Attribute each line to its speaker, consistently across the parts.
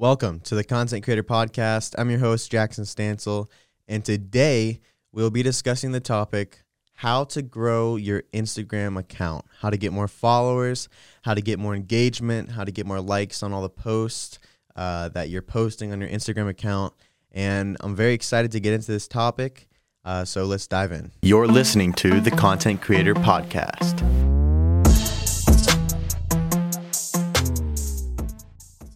Speaker 1: Welcome to the Content Creator Podcast. I'm your host, Jackson Stancil, and today we'll be discussing the topic how to grow your Instagram account, how to get more followers, how to get more engagement, how to get more likes on all the posts uh, that you're posting on your Instagram account. And I'm very excited to get into this topic. Uh, so let's dive in.
Speaker 2: You're listening to the Content Creator Podcast.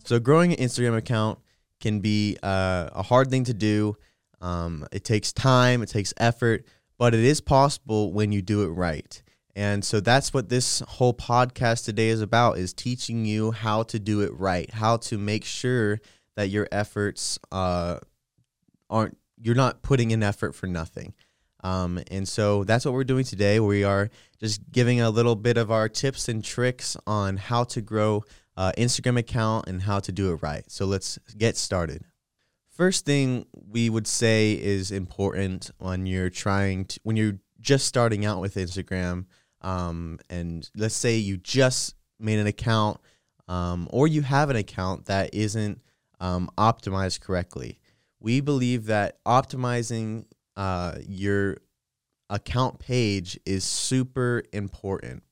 Speaker 1: So growing an Instagram account can be uh, a hard thing to do. Um, it takes time, it takes effort, but it is possible when you do it right. And so that's what this whole podcast today is about is teaching you how to do it right, how to make sure that your efforts uh, aren't you're not putting in effort for nothing. Um, and so that's what we're doing today. We are just giving a little bit of our tips and tricks on how to grow uh, Instagram account and how to do it right. So let's get started. First thing we would say is important when you're trying to, when you're just starting out with Instagram, um, and let's say you just made an account, um, or you have an account that isn't um, optimized correctly. We believe that optimizing uh, your account page is super important.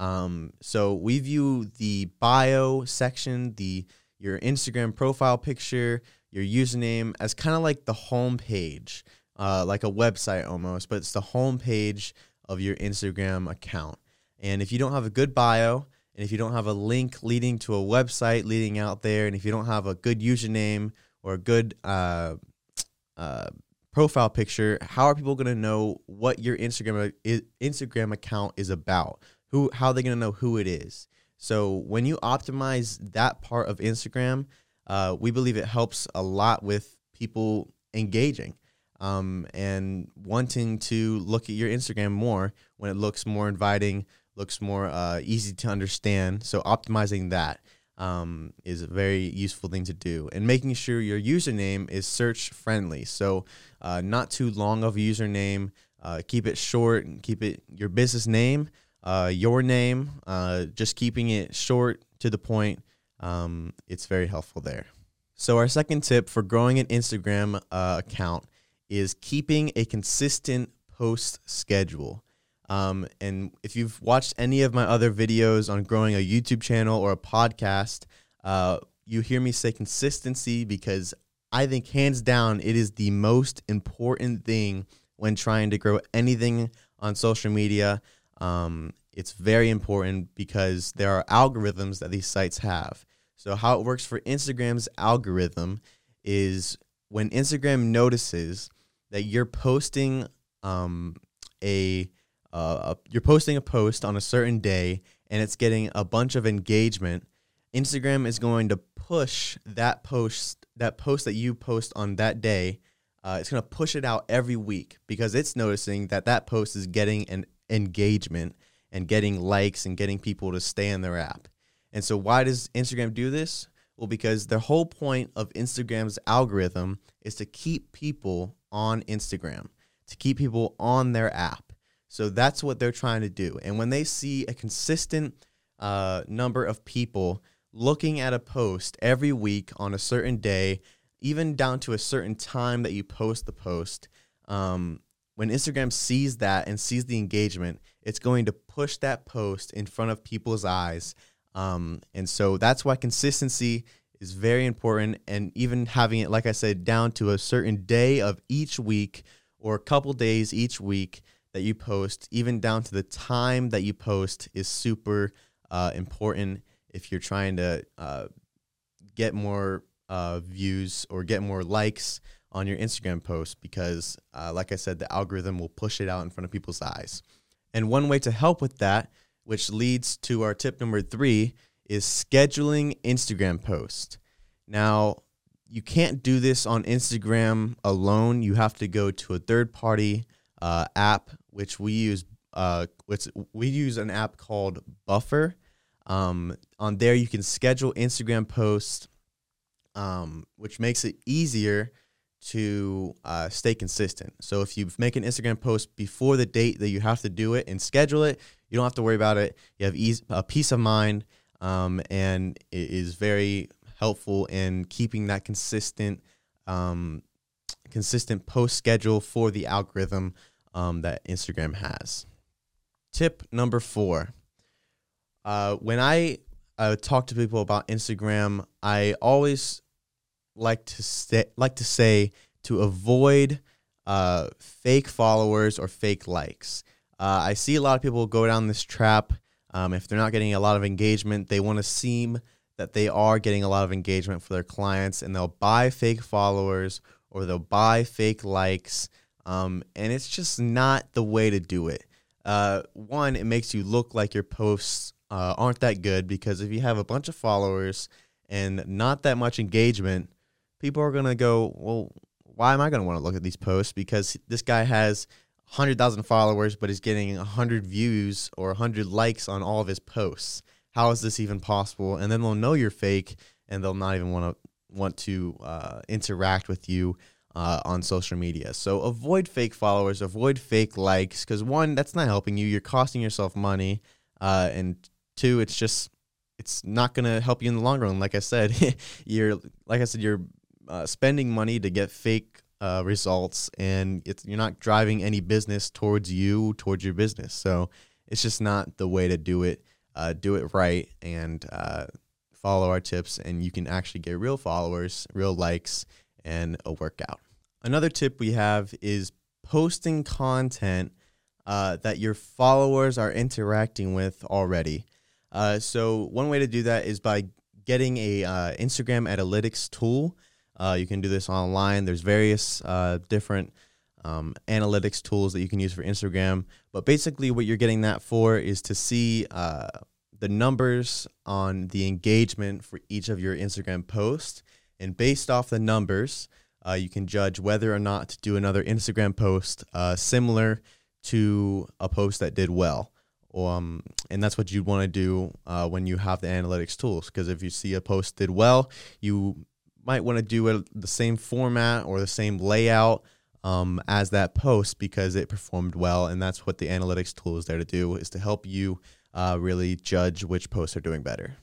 Speaker 1: Um, so we view the bio section, the your Instagram profile picture, your username as kind of like the home page, uh, like a website almost, but it's the home page of your Instagram account. And if you don't have a good bio, and if you don't have a link leading to a website leading out there, and if you don't have a good username or a good uh, uh, profile picture, how are people going to know what your Instagram Instagram account is about? Who how are they to know who it is. So when you optimize that part of instagram uh, we believe it helps a lot with people engaging um, and wanting to look at your instagram more when it looks more inviting looks more uh, easy to understand. So optimizing that um, is a very useful thing to do and making sure your username is search friendly. So uh, not too long of a username uh, keep it short and keep it your business name uh, your name, uh, just keeping it short to the point. Um, it's very helpful there. So, our second tip for growing an Instagram uh, account is keeping a consistent post schedule. Um, and if you've watched any of my other videos on growing a YouTube channel or a podcast, uh, you hear me say consistency because I think hands down it is the most important thing when trying to grow anything on social media. Um, it's very important because there are algorithms that these sites have. So, how it works for Instagram's algorithm is when Instagram notices that you're posting um, a, uh, a you're posting a post on a certain day and it's getting a bunch of engagement, Instagram is going to push that post that post that you post on that day. Uh, it's going to push it out every week because it's noticing that that post is getting an engagement and getting likes and getting people to stay in their app. And so, why does Instagram do this? Well, because the whole point of Instagram's algorithm is to keep people on Instagram, to keep people on their app. So that's what they're trying to do. And when they see a consistent uh, number of people looking at a post every week on a certain day, even down to a certain time that you post the post, um, when Instagram sees that and sees the engagement, it's going to push that post in front of people's eyes. Um, and so that's why consistency is very important. And even having it, like I said, down to a certain day of each week or a couple days each week that you post, even down to the time that you post, is super uh, important if you're trying to uh, get more uh, views or get more likes on your Instagram post because, uh, like I said, the algorithm will push it out in front of people's eyes. And one way to help with that, which leads to our tip number three, is scheduling Instagram posts. Now, you can't do this on Instagram alone. You have to go to a third party uh, app, which we use. Uh, which we use an app called Buffer. Um, on there, you can schedule Instagram posts, um, which makes it easier to uh, stay consistent. So if you make an Instagram post before the date that you have to do it and schedule it, you don't have to worry about it. You have ease, a peace of mind, um, and it is very helpful in keeping that consistent um, consistent post schedule for the algorithm um, that Instagram has. Tip number four. Uh, when I uh, talk to people about Instagram, I always like to say, like to say to avoid uh, fake followers or fake likes. Uh, I see a lot of people go down this trap. Um, if they're not getting a lot of engagement, they want to seem that they are getting a lot of engagement for their clients, and they'll buy fake followers or they'll buy fake likes. Um, and it's just not the way to do it. Uh, one, it makes you look like your posts uh, aren't that good because if you have a bunch of followers and not that much engagement, people are going to go, well, why am I going to want to look at these posts? Because this guy has 100,000 followers, but he's getting 100 views or 100 likes on all of his posts. How is this even possible? And then they'll know you're fake and they'll not even want to want to uh, interact with you uh, on social media. So avoid fake followers, avoid fake likes, because one, that's not helping you. You're costing yourself money, uh, and two, it's just it's not going to help you in the long run. Like I said, you're like I said, you're uh, spending money to get fake uh, results, and you're not driving any business towards you, towards your business. So it's just not the way to do it. Uh, do it right and uh, follow our tips, and you can actually get real followers, real likes, and a workout. Another tip we have is posting content uh, that your followers are interacting with already. So one way to do that is by getting a Instagram analytics tool. Uh, you can do this online. There's various uh, different um, analytics tools that you can use for Instagram. But basically, what you're getting that for is to see uh, the numbers on the engagement for each of your Instagram posts. And based off the numbers, uh, you can judge whether or not to do another Instagram post uh, similar to a post that did well. Um, and that's what you'd want to do uh, when you have the analytics tools. Because if you see a post did well, you might want to do the same format or the same layout um, as that post because it performed well. And that's what the analytics tool is there to do is to help you uh, really judge which posts are doing better.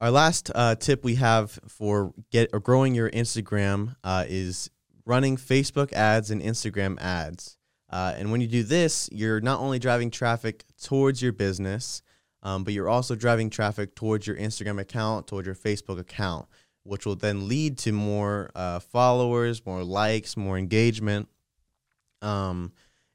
Speaker 1: Our last uh, tip we have for get or growing your Instagram uh, is running Facebook ads and Instagram ads. Uh, and when you do this, you're not only driving traffic towards your business, um, but you're also driving traffic towards your Instagram account, towards your Facebook account, which will then lead to more uh, followers, more likes, more engagement. Um,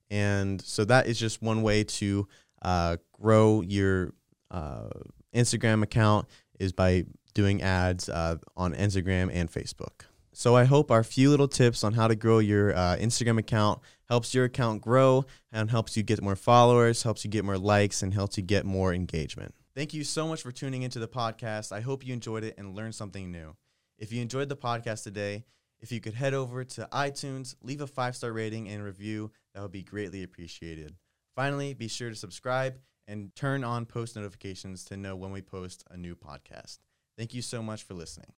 Speaker 1: and so that is just one way to uh, grow your uh, Instagram account is by doing ads uh, on Instagram and Facebook. So I hope our few little tips on how to grow your uh, Instagram account helps your account grow and helps you get more followers, helps you get more likes, and helps you get more engagement. Thank you so much for tuning into the podcast. I hope you enjoyed it and learned something new. If you enjoyed the podcast today, if you could head over to iTunes, leave a five star rating and review, that would be greatly appreciated. Finally, be sure to subscribe and turn on post notifications to know when we post a new podcast. Thank you so much for listening.